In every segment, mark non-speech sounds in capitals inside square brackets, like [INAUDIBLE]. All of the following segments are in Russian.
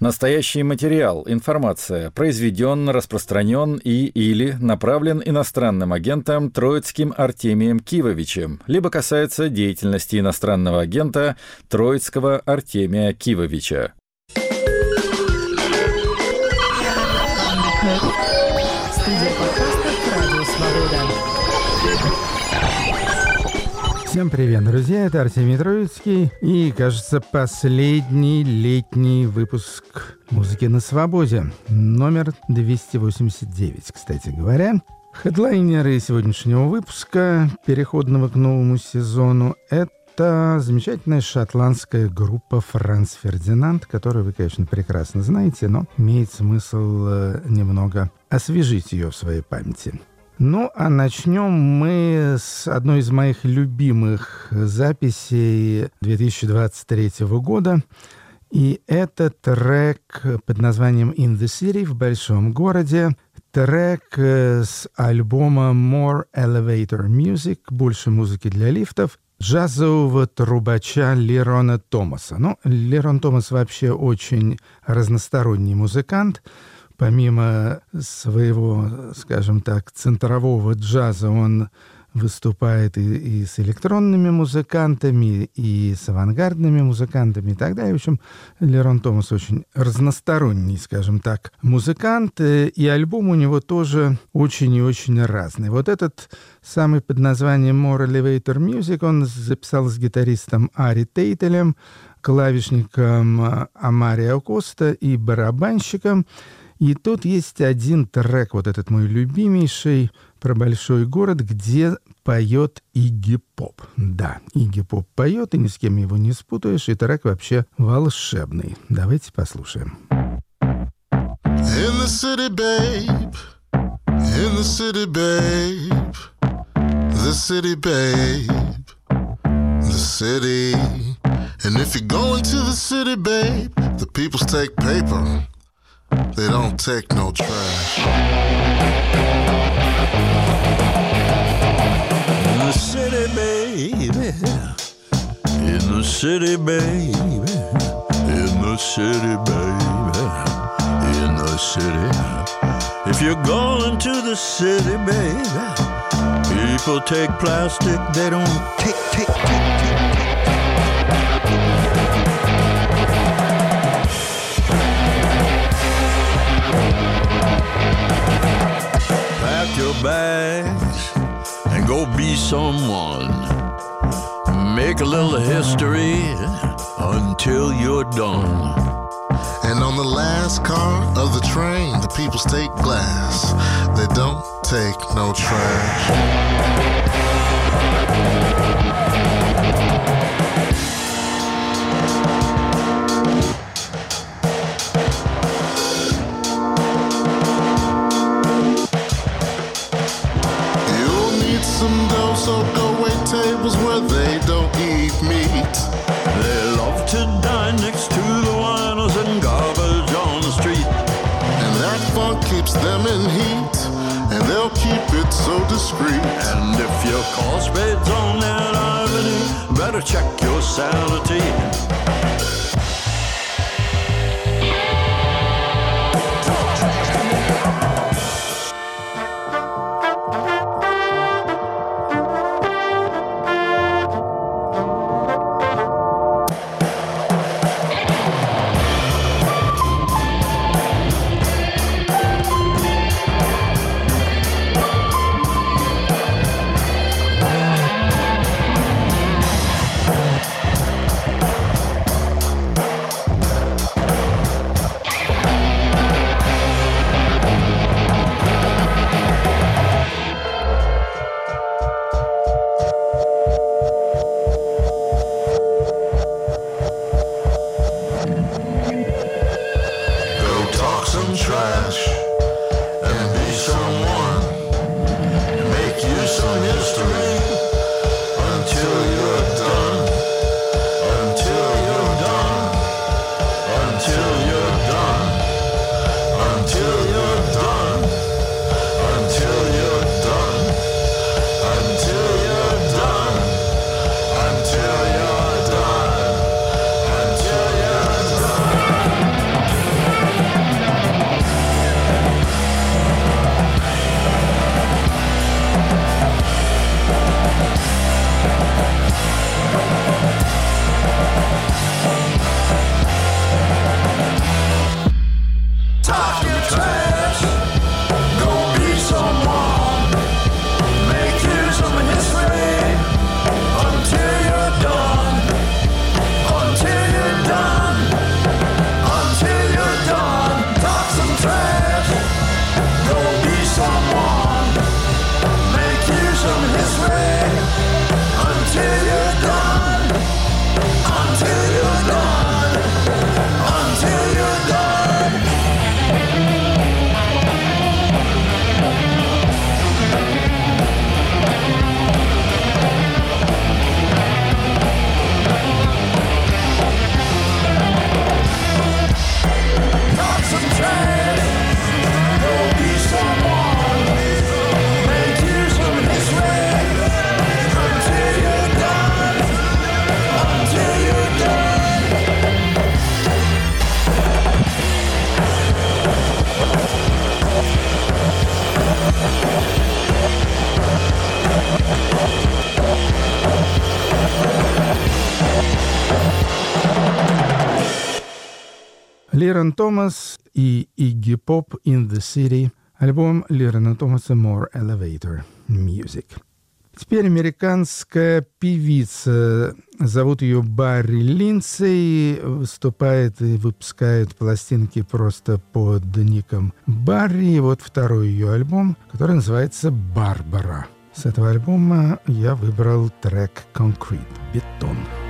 Настоящий материал, информация произведен, распространен и или направлен иностранным агентом Троицким Артемием Кивовичем, либо касается деятельности иностранного агента Троицкого Артемия Кивовича. Студия подкастов «Радио Свобода». Всем привет, друзья, это Артемий Троицкий и, кажется, последний летний выпуск «Музыки на свободе», номер 289, кстати говоря. Хедлайнеры сегодняшнего выпуска, переходного к новому сезону, это замечательная шотландская группа «Франц Фердинанд», которую вы, конечно, прекрасно знаете, но имеет смысл э, немного освежить ее в своей памяти. Ну, а начнем мы с одной из моих любимых записей 2023 года. И это трек под названием «In the City» в большом городе. Трек э, с альбома More Elevator Music, больше музыки для лифтов, джазового трубача Лерона Томаса. Ну, Лерон Томас вообще очень разносторонний музыкант — помимо своего, скажем так, центрового джаза, он выступает и, и с электронными музыкантами, и с авангардными музыкантами и так далее. В общем, Лерон Томас очень разносторонний, скажем так, музыкант, и альбом у него тоже очень и очень разный. Вот этот самый под названием More Elevator Music он записал с гитаристом Ари Тейтелем, клавишником Амарио Коста и барабанщиком и тут есть один трек, вот этот мой любимейший, про большой город, где поет Игги Поп. Да, Игги Поп поет, и ни с кем его не спутаешь, и трек вообще волшебный. Давайте послушаем. In the city, babe. In the city, babe. The city, babe. The city. And if you're going to the city, babe, the peoples take paper. They don't take no trash. In the city, baby. In the city, baby. In the city, baby. In the city. If you're going to the city, baby, people take plastic, they don't take, take, take, bags and go be someone. Make a little history until you're done. And on the last car of the train, the people take glass. They don't take no trash. They don't eat meat. They love to dine next to the winos and garbage on the street. And that funk keeps them in heat, and they'll keep it so discreet. And if your car spades on that avenue, better check your sanity. Лирен Томас и Игги Поп in the City. Альбом Лирена Томаса More Elevator Music. Теперь американская певица, зовут ее Барри Линдсей, выступает и выпускает пластинки просто под ником Барри. И вот второй ее альбом, который называется «Барбара». С этого альбома я выбрал трек «Concrete» — «Бетон». Listening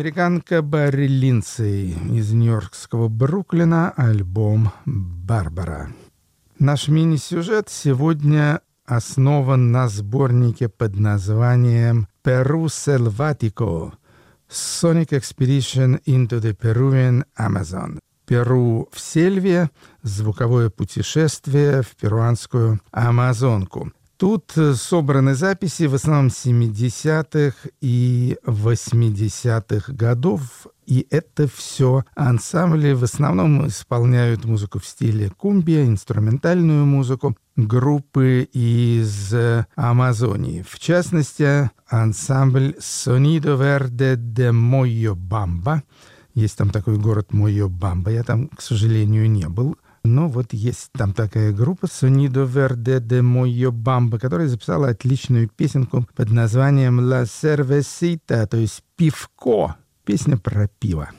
Американка Барри Линдсей из нью-йоркского Бруклина, альбом «Барбара». Наш мини-сюжет сегодня основан на сборнике под названием «Перу Selvatico» Sonic Expedition into the Peruvian Amazon. Перу в сельве, звуковое путешествие в перуанскую Амазонку. Тут э, собраны записи в основном 70-х и 80-х годов, и это все ансамбли в основном исполняют музыку в стиле кумбия, инструментальную музыку, группы из э, Амазонии. В частности, ансамбль Sonido Verde de Moyobamba. Есть там такой город Мойобамба, я там, к сожалению, не был. Но вот есть там такая группа Sonido Verde de Moyobamba, которая записала отличную песенку под названием La Cervecita, то есть пивко. Песня про пиво.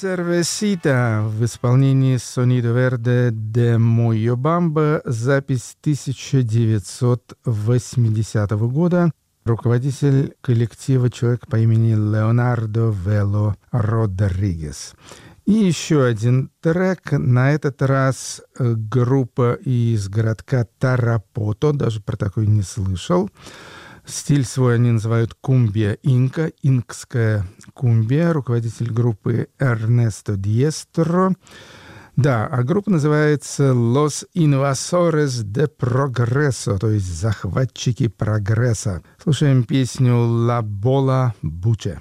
Cervecita в исполнении Sonido Verde de Moyobamba, запись 1980 года. Руководитель коллектива человек по имени Леонардо Вело Родригес. И еще один трек, на этот раз э, группа из городка Тарапото, даже про такой не слышал. Стиль свой они называют кумбия инка, инкская кумбия, руководитель группы Эрнесто Диестро. Да, а группа называется Los Invasores de Progreso, то есть захватчики прогресса. Слушаем песню La Bola Buche.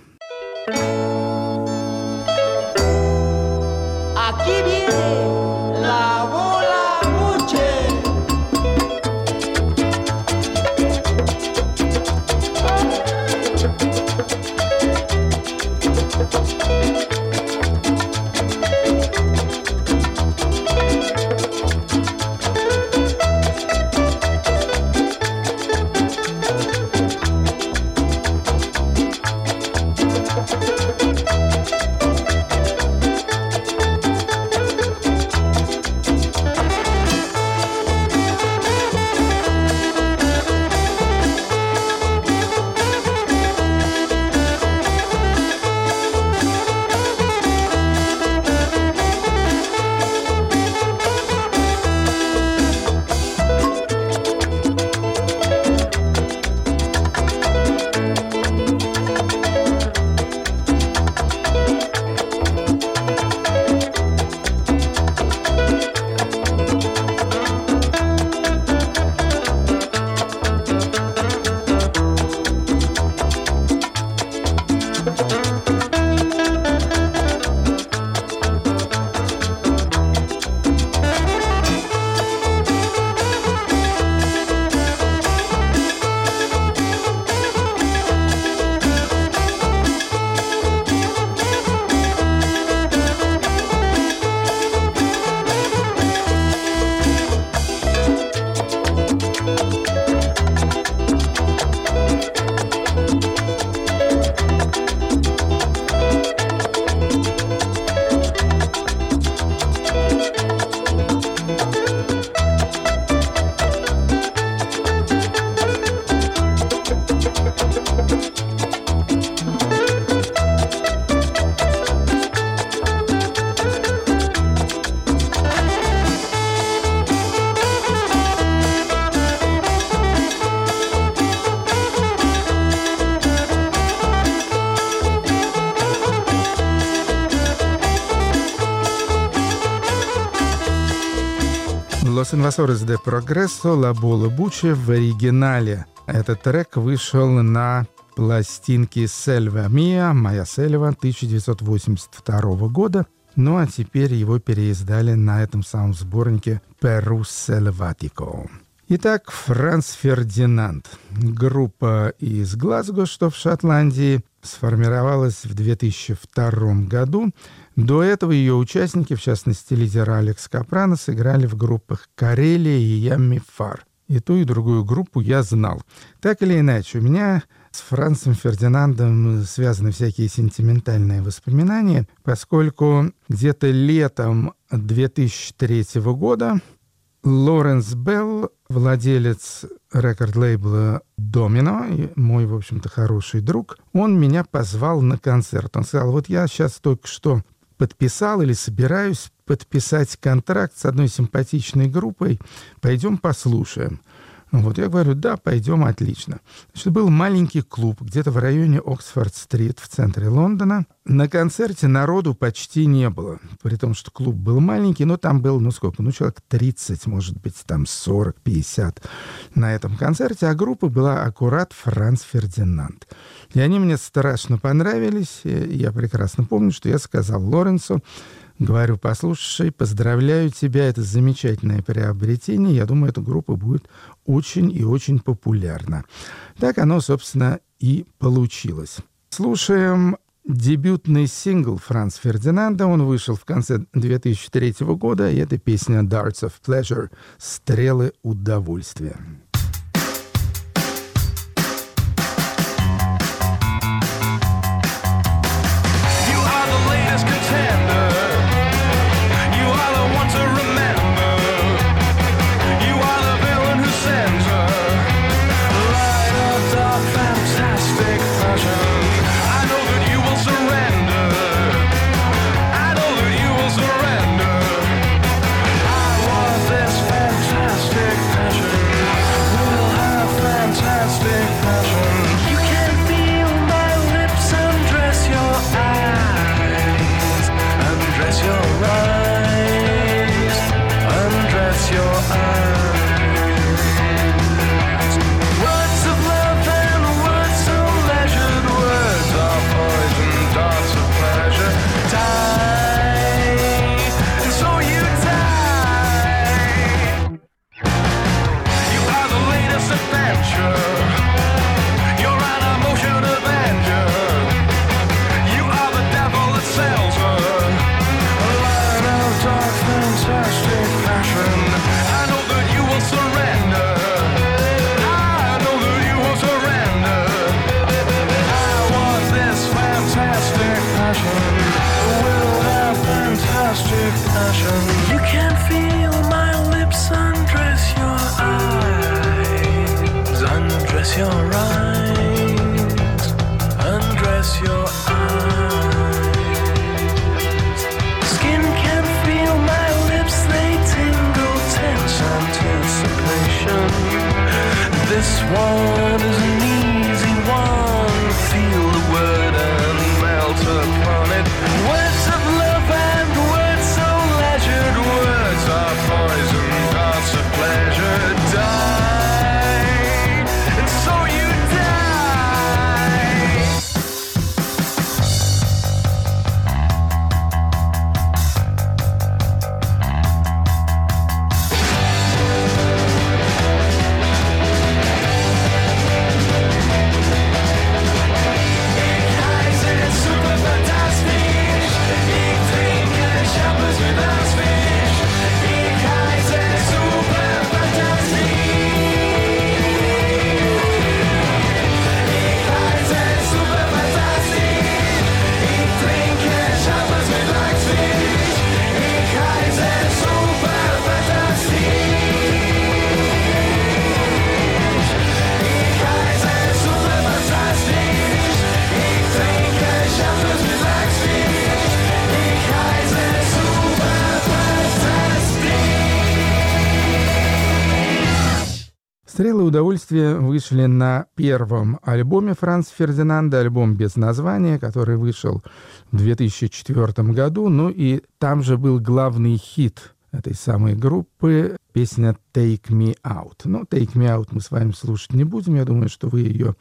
Invasores de Progreso La Bola Buche в оригинале. Этот трек вышел на пластинке Сельва Мия, Моя Сельва 1982 года. Ну а теперь его переиздали на этом самом сборнике Перу Сельватико. Итак, Франц Фердинанд. Группа из Глазго, что в Шотландии, сформировалась в 2002 году. До этого ее участники, в частности лидер Алекс Капрано, сыграли в группах «Карелия» и «Ямми Фар». И ту, и другую группу я знал. Так или иначе, у меня с Францем Фердинандом связаны всякие сентиментальные воспоминания, поскольку где-то летом 2003 года Лоренс Белл, владелец рекорд-лейбла «Домино», мой, в общем-то, хороший друг, он меня позвал на концерт. Он сказал, вот я сейчас только что подписал или собираюсь подписать контракт с одной симпатичной группой, пойдем послушаем. Ну Вот я говорю, да, пойдем, отлично. Значит, был маленький клуб где-то в районе Оксфорд-стрит в центре Лондона. На концерте народу почти не было, при том, что клуб был маленький, но там был, ну сколько, ну человек 30, может быть, там 40, 50 на этом концерте, а группа была аккурат Франц Фердинанд. И они мне страшно понравились. Я прекрасно помню, что я сказал Лоренсу, Говорю, послушай, поздравляю тебя, это замечательное приобретение. Я думаю, эта группа будет очень и очень популярна. Так оно, собственно, и получилось. Слушаем дебютный сингл Франц Фердинанда. Он вышел в конце 2003 года, и это песня «Darts of Pleasure» — «Стрелы удовольствия». You are the latest contender. Right. впоследствии вышли на первом альбоме Франц Фердинанда, альбом без названия, который вышел в 2004 году. Ну и там же был главный хит этой самой группы песня «Take Me Out». Но «Take Me Out» мы с вами слушать не будем. Я думаю, что вы ее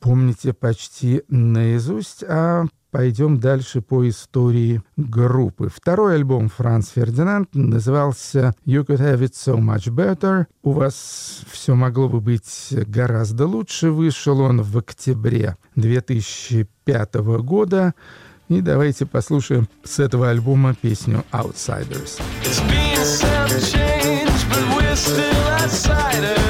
помните почти наизусть, а пойдем дальше по истории группы. Второй альбом Франц Фердинанд назывался «You could have it so much better». «У вас все могло бы быть гораздо лучше». Вышел он в октябре 2005 года. И давайте послушаем с этого альбома песню «Outsiders». It's been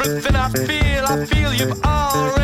everything I feel, I feel you've already.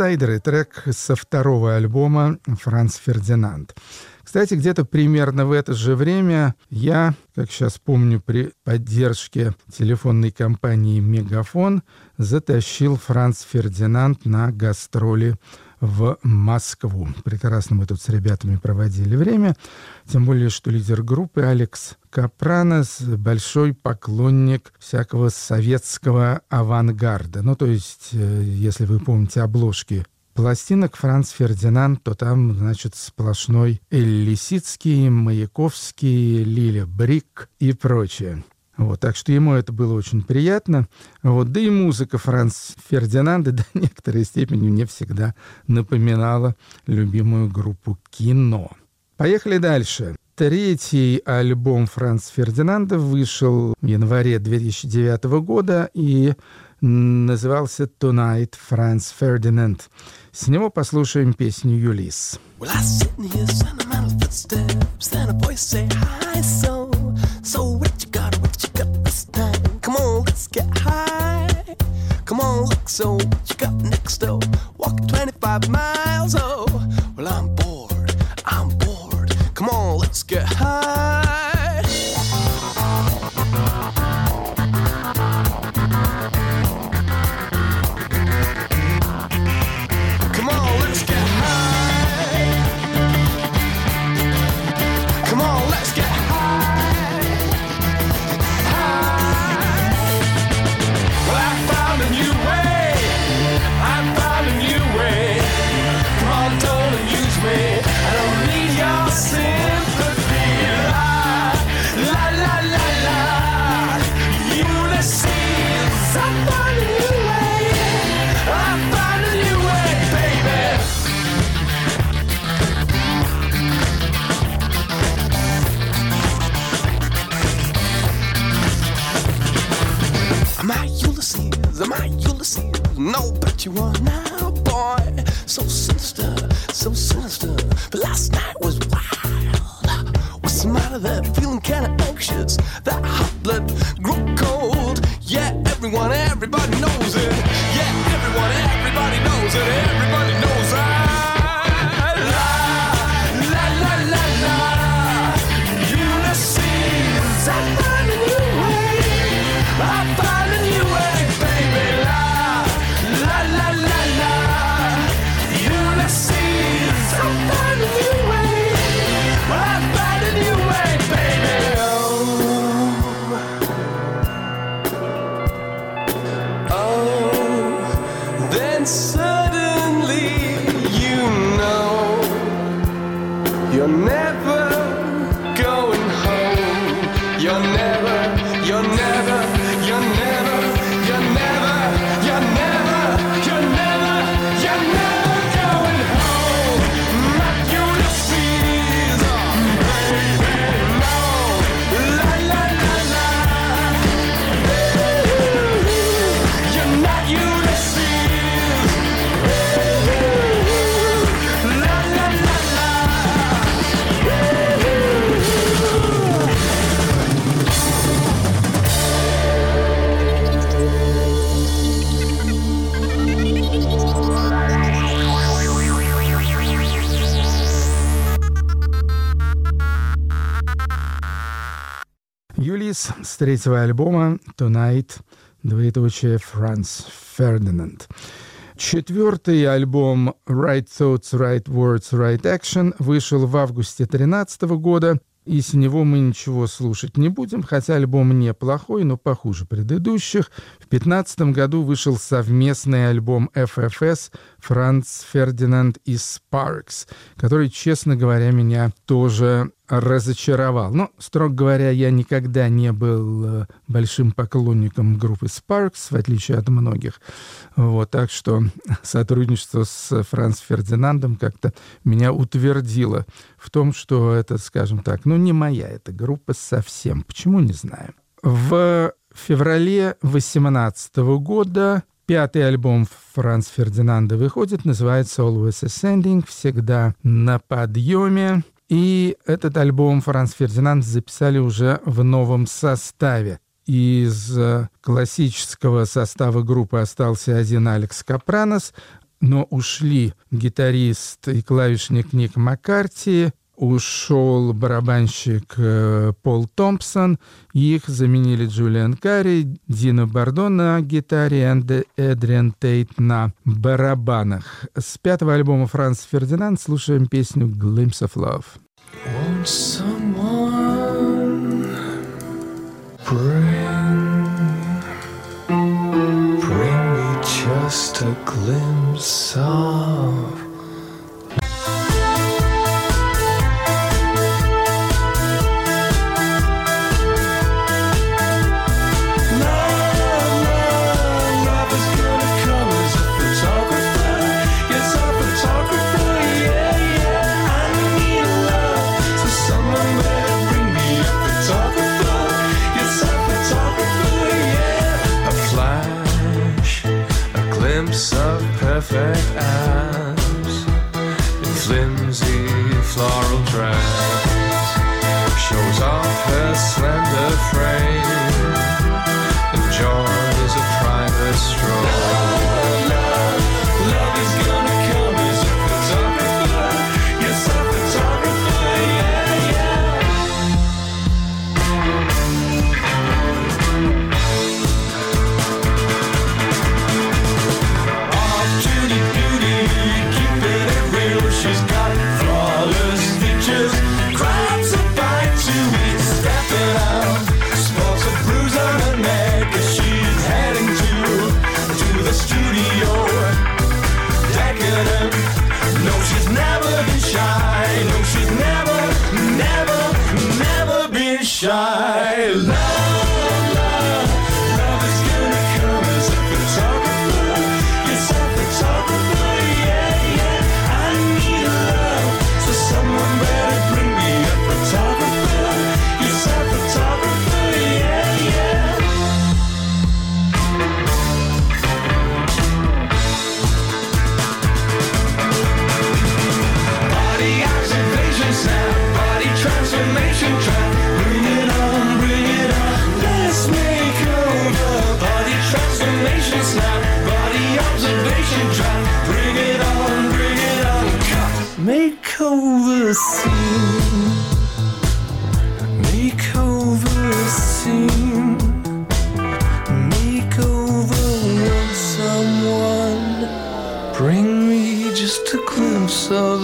Аутсайдеры, трек со второго альбома Франц Фердинанд. Кстати, где-то примерно в это же время я, как сейчас помню, при поддержке телефонной компании «Мегафон» затащил Франц Фердинанд на гастроли в Москву. Прекрасно мы тут с ребятами проводили время. Тем более, что лидер группы Алекс Капранос большой поклонник всякого советского авангарда. Ну, то есть, э, если вы помните обложки пластинок Франц Фердинанд, то там, значит, сплошной Эль Лисицкий, Маяковский, Лиля Брик и прочее. Вот, так что ему это было очень приятно. Вот, да и музыка Франц Фердинанда до некоторой степени мне всегда напоминала любимую группу «Кино». Поехали дальше. Третий альбом Франц Фердинанда вышел в январе 2009 года и назывался «Tonight Franz Ferdinand». С него послушаем песню «Юлис». Well, I let's get high. Come on, look, so what you got next door? Walk 25 miles, oh, well, I'm bored, I'm bored. Come on, let's get high. No, but you are now, boy. So sinister, so sinister. But last night was wild. What's the matter there? Feeling kinda anxious. That hot blood grew cold. Yeah, everyone, everybody knows it. Yeah, everyone, everybody knows it. Everybody третьего альбома «Tonight», двоеточие «Франц Фердинанд». Четвертый альбом «Right Thoughts, Right Words, Right Action» вышел в августе 2013 года, и с него мы ничего слушать не будем, хотя альбом неплохой, но похуже предыдущих. В 2015 году вышел совместный альбом FFS «Франц Фердинанд и Sparks», который, честно говоря, меня тоже разочаровал. Но, строго говоря, я никогда не был э, большим поклонником группы Sparks, в отличие от многих. Вот, так что [LAUGHS] сотрудничество с Франц Фердинандом как-то меня утвердило в том, что это, скажем так, ну не моя эта группа совсем. Почему, не знаю. В феврале 2018 года Пятый альбом Франц Фердинанда выходит, называется «Always Ascending», «Всегда на подъеме». И этот альбом Франц Фердинанд записали уже в новом составе. Из э, классического состава группы остался один Алекс Капранос, но ушли гитарист и клавишник Ник Маккарти, ушел барабанщик э, Пол Томпсон, их заменили Джулиан Карри, Дина Бардон на гитаре и Эдриан Тейт на барабанах. С пятого альбома Франц Фердинанд слушаем песню «Glimpse of Love». Won't someone bring, bring me just a glimpse of perfect eyes in flimsy floral dress shows off her slender frame enjoys a private stroll.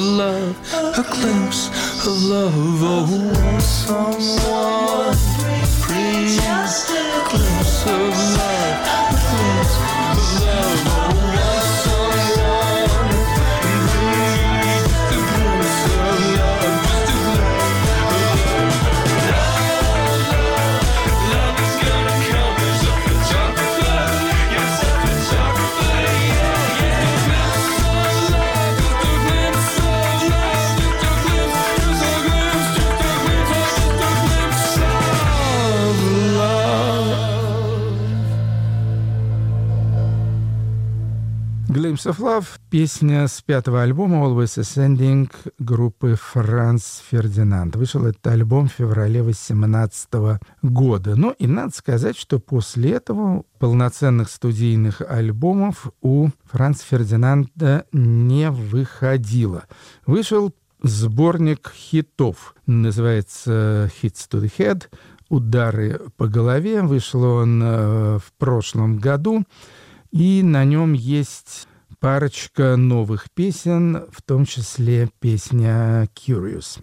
Love, a glimpse of love. Oh, someone. Just a glimpse of love, «Glimpse of Love» — песня с пятого альбома «Always Ascending» группы «Франц Фердинанд». Вышел этот альбом в феврале 2018 года. Ну и надо сказать, что после этого полноценных студийных альбомов у Франца Фердинанда не выходило. Вышел сборник хитов. Называется «Hits to the Head», «Удары по голове». Вышел он э, в прошлом году. И на нем есть парочка новых песен, в том числе песня «Curious».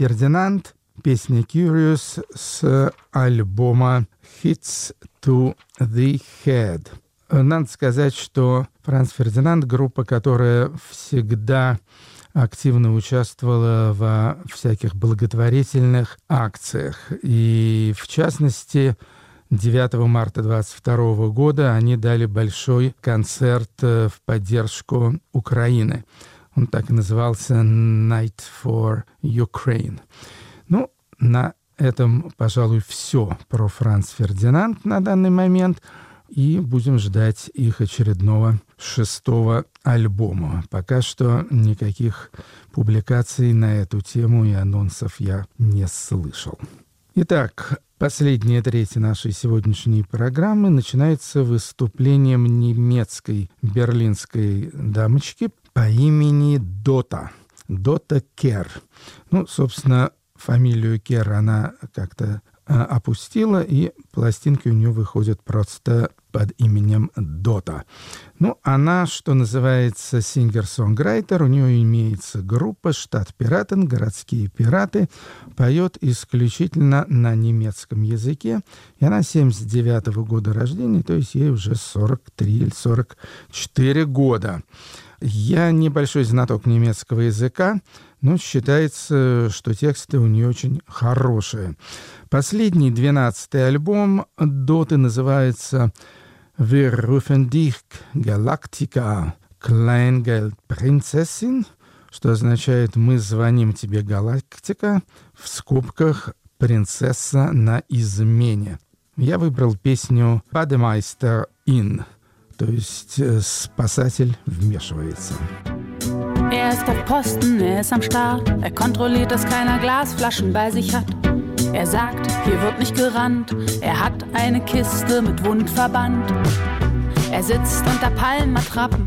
Фердинанд, песня Curious с альбома Hits to the Head. Надо сказать, что Франц Фердинанд — группа, которая всегда активно участвовала во всяких благотворительных акциях. И, в частности, 9 марта 22 года они дали большой концерт э, в поддержку Украины. Он так и назывался «Night for Ukraine». Ну, на этом, пожалуй, все про Франц Фердинанд на данный момент. И будем ждать их очередного шестого альбома. Пока что никаких публикаций на эту тему и анонсов я не слышал. Итак, последняя треть нашей сегодняшней программы начинается выступлением немецкой берлинской дамочки по имени Дота. Дота Кер. Ну, собственно, фамилию Кер она как-то а, опустила, и пластинки у нее выходят просто под именем Дота. Ну, она, что называется, сингер-сонграйтер, у нее имеется группа «Штат Пиратен», «Городские пираты», поет исключительно на немецком языке, и она 79 года рождения, то есть ей уже 43 или 44 года. Я небольшой знаток немецкого языка, но считается, что тексты у нее очень хорошие. Последний, двенадцатый альбом Доты называется «Wir rufen dich Galactica Kleingeldprinzessin», что означает «Мы звоним тебе, Галактика», в скобках «Принцесса на измене». Я выбрал песню «Bademeister in», то есть э, «Спасатель вмешивается». Er ist auf Posten, er ist am Start. Er kontrolliert, dass keiner Glasflaschen bei sich hat. Er sagt, hier wird nicht gerannt. Er hat eine Kiste mit Wundverband. Er sitzt unter Palmenattrappen.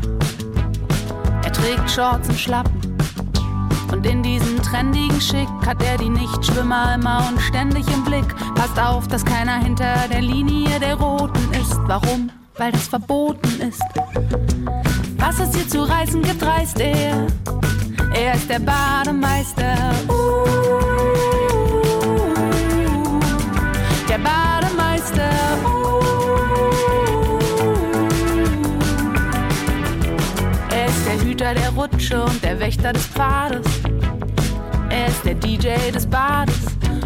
Er trägt Shorts und Schlappen. Und in diesem trendigen Schick hat er die Nichtschwimmer immer und ständig im Blick. Passt auf, dass keiner hinter der Linie der Roten ist. Warum? Weil das verboten ist. Was es hier zu reißen gibt, reißt er. Er ist der Bademeister. Uh, Hüter der Rutsche und der Wächter des Pfades. Er ist der DJ des Bades.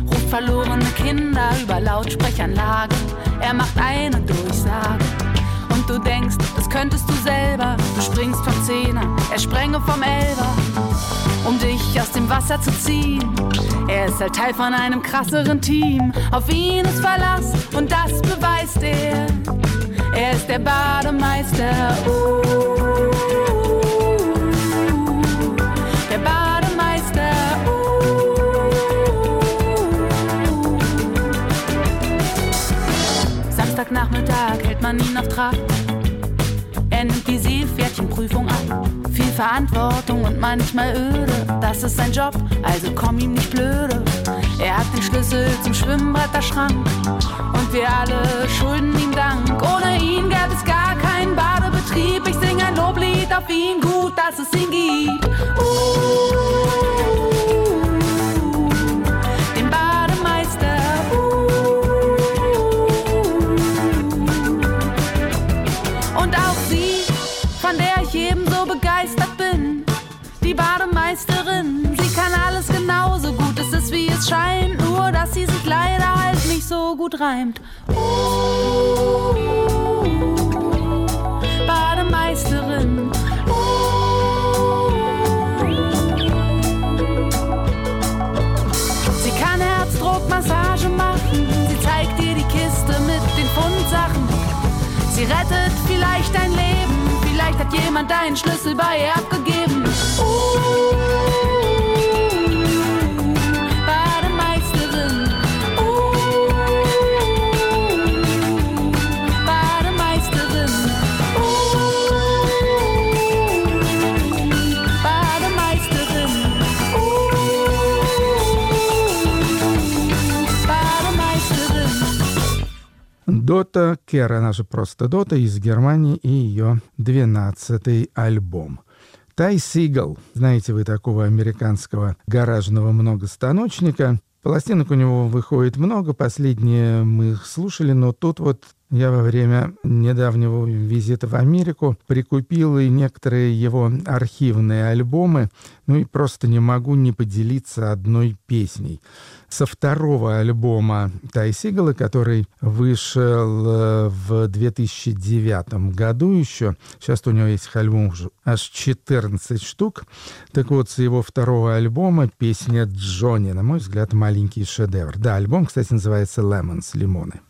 Ruft verlorene Kinder über Lautsprechernlagen. Er macht eine Durchsage. Und du denkst, das könntest du selber. Du springst vom Zehner, er sprenge vom Elber, um dich aus dem Wasser zu ziehen. Er ist halt Teil von einem krasseren Team. Auf ihn ist Verlass und das beweist er. Er ist der Bademeister. Uh, Samstagnachmittag hält man ihn auf Trab. Er nimmt die Seepferdchenprüfung ab. Viel Verantwortung und manchmal öde. Das ist sein Job, also komm ihm nicht blöde. Er hat den Schlüssel zum Schwimmbretterschrank. Und wir alle schulden ihm Dank. Ohne ihn gäbe es gar keinen Badebetrieb. Ich sing ein Loblied auf ihn, gut, dass es ihn gibt. Uh, reimt. Bademeisterin. Sie kann Herzdruckmassage machen. Sie zeigt dir die Kiste mit den Fundsachen. Sie rettet vielleicht dein Leben. Vielleicht hat jemand deinen Schlüssel bei ihr abgegeben. Uh, Дота Кер, она же просто Дота, из Германии и ее 12-й альбом. Тай Сигал, знаете вы такого американского гаражного многостаночника. Пластинок у него выходит много, последние мы их слушали, но тут вот я во время недавнего визита в Америку прикупил и некоторые его архивные альбомы, ну и просто не могу не поделиться одной песней. Со второго альбома Тай Сигала, который вышел э, в 2009 году еще, сейчас у него есть альбом уже аж 14 штук, так вот, с его второго альбома песня Джонни, на мой взгляд, маленький шедевр. Да, альбом, кстати, называется «Lemons», «Лимоны».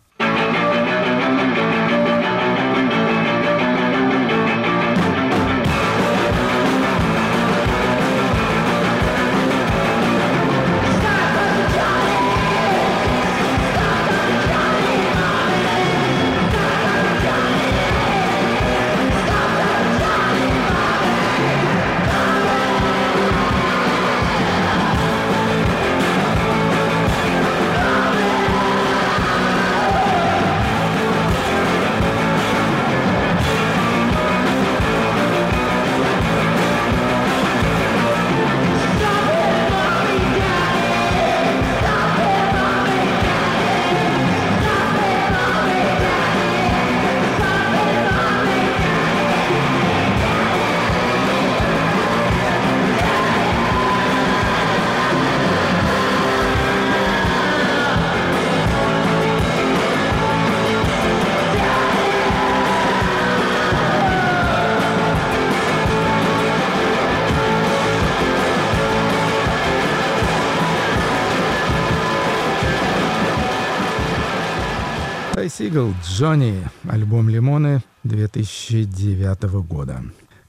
Джонни, альбом «Лимоны» 2009 года.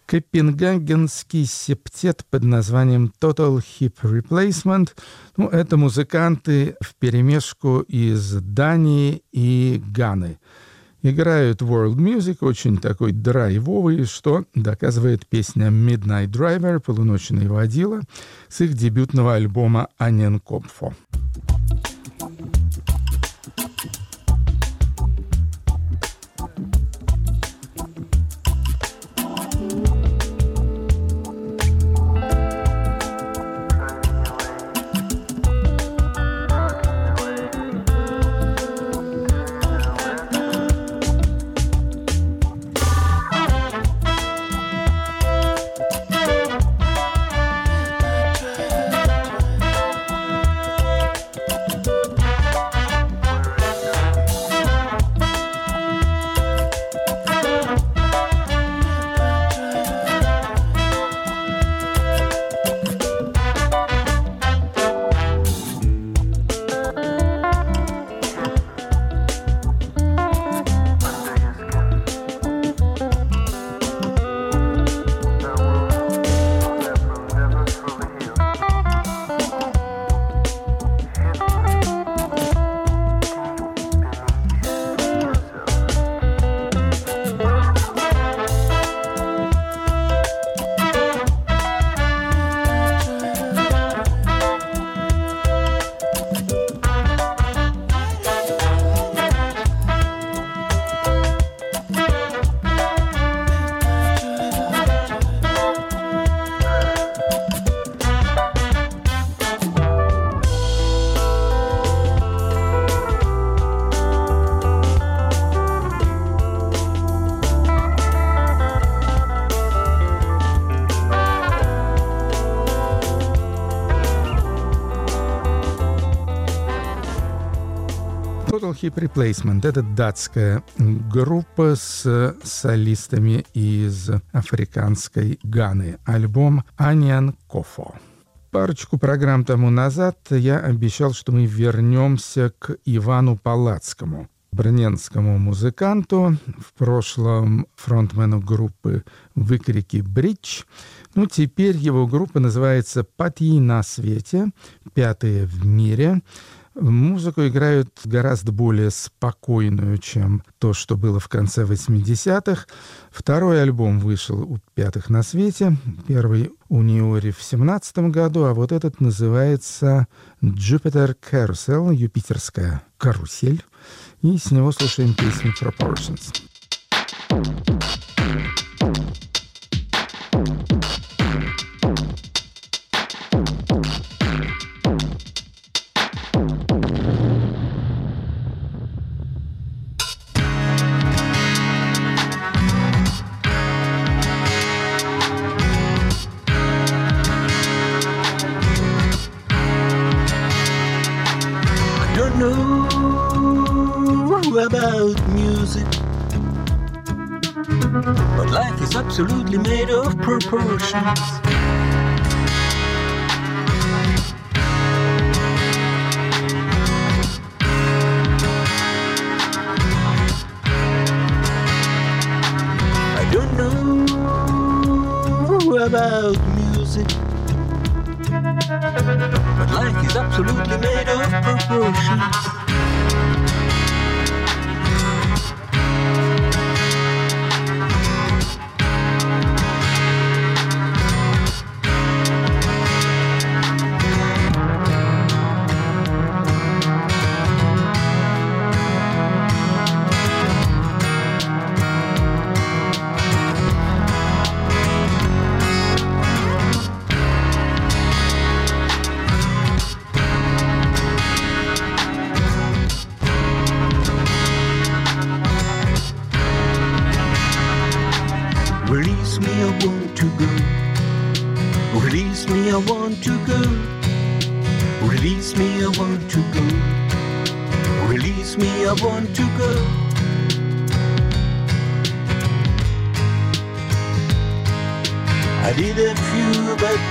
Копенгагенский септет под названием Total Hip Replacement. Ну, это музыканты в перемешку из Дании и Ганы. Играют world music, очень такой драйвовый, что доказывает песня Midnight Driver, полуночный водила, с их дебютного альбома Анен Копфо. Hip Replacement — это датская группа с солистами из африканской Ганы. Альбом «Аниан Кофо». Парочку программ тому назад я обещал, что мы вернемся к Ивану Палацкому. брненскому музыканту, в прошлом фронтмену группы «Выкрики Бридж». Ну, теперь его группа называется «Пати на свете», пятые в мире. Музыку играют гораздо более спокойную, чем то, что было в конце 80-х. Второй альбом вышел у «Пятых на свете», первый у Ниори в 17 году, а вот этот называется «Jupiter Carousel», «Юпитерская карусель». И с него слушаем песню «Proportions». I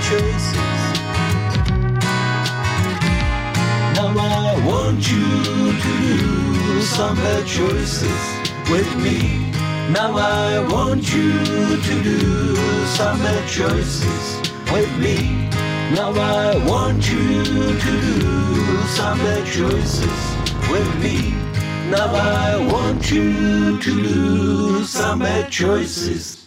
choices. Now I want you to do some bad choices with me. Now I want you to do some bad choices with me. Now I want you to do some bad choices with me. Now I want you to do some bad choices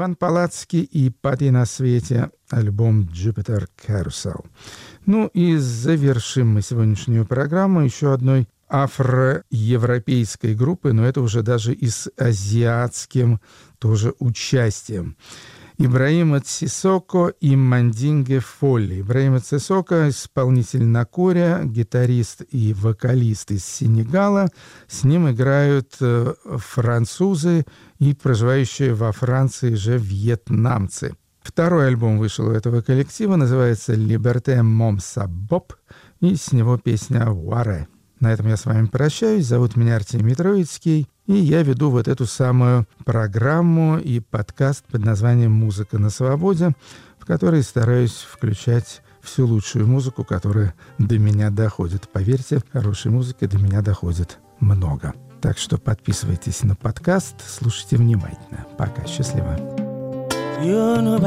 Иван Палацкий и «Пати на свете» альбом «Jupiter Carousel». Ну и завершим мы сегодняшнюю программу еще одной афроевропейской группы, но это уже даже и с азиатским тоже участием. Ибраима Цисоко и Мандинге Фолли. Ибраима Цисоко – исполнитель на коре, гитарист и вокалист из Сенегала. С ним играют э, французы и проживающие во Франции же вьетнамцы. Второй альбом вышел у этого коллектива, называется «Liberté Mom Боб», и с него песня «Уаре». На этом я с вами прощаюсь. Зовут меня Артемий Троицкий, и я веду вот эту самую программу и подкаст под названием «Музыка на свободе», в который стараюсь включать всю лучшую музыку, которая до меня доходит. Поверьте, хорошей музыки до меня доходит много. Так что подписывайтесь на подкаст, слушайте внимательно. Пока, счастливо. You know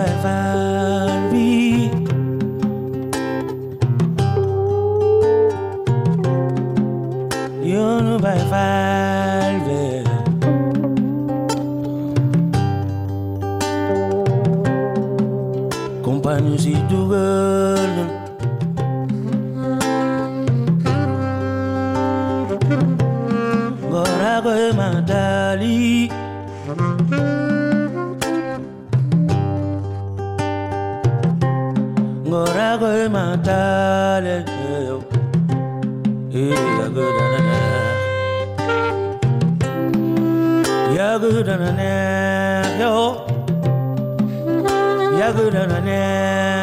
by Valby. vuelven. Boragüe Madali. Boragüe Madali. Yagudanana, yo, Yagudanana.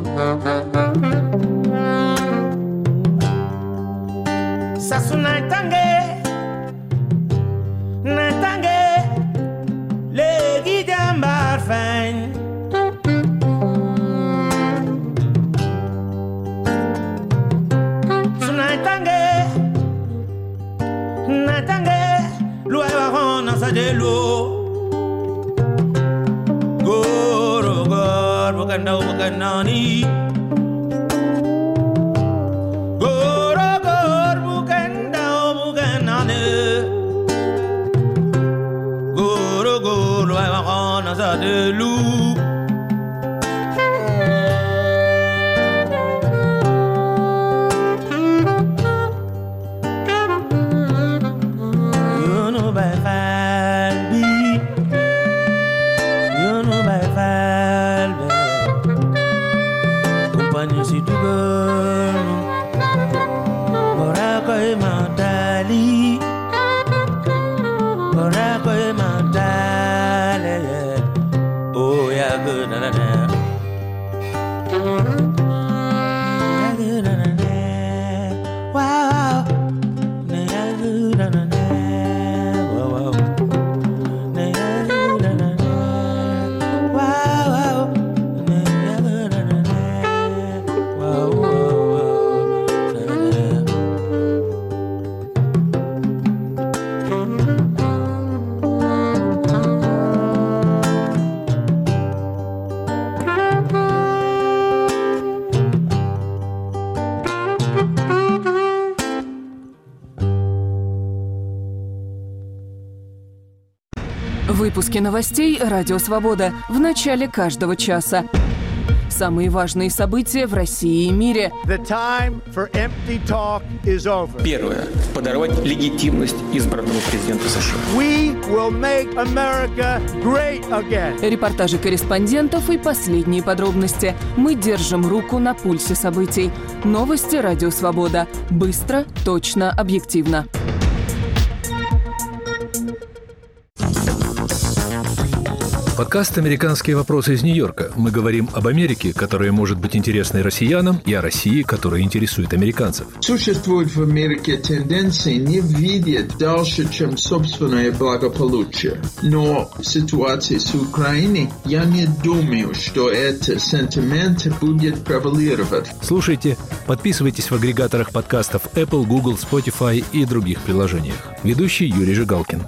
Mm-hmm. money. Новостей «Радио Свобода» в начале каждого часа. Самые важные события в России и мире. Первое. Подорвать легитимность избранного президента США. We will make America great again. Репортажи корреспондентов и последние подробности. Мы держим руку на пульсе событий. Новости «Радио Свобода». Быстро, точно, объективно. Подкаст «Американские вопросы» из Нью-Йорка. Мы говорим об Америке, которая может быть интересной россиянам, и о России, которая интересует американцев. Существует в Америке тенденции не видеть дальше, чем собственное благополучие. Но в ситуации с Украиной я не думаю, что этот сентимент будет превалировать. Слушайте, подписывайтесь в агрегаторах подкастов Apple, Google, Spotify и других приложениях. Ведущий Юрий Жигалкин.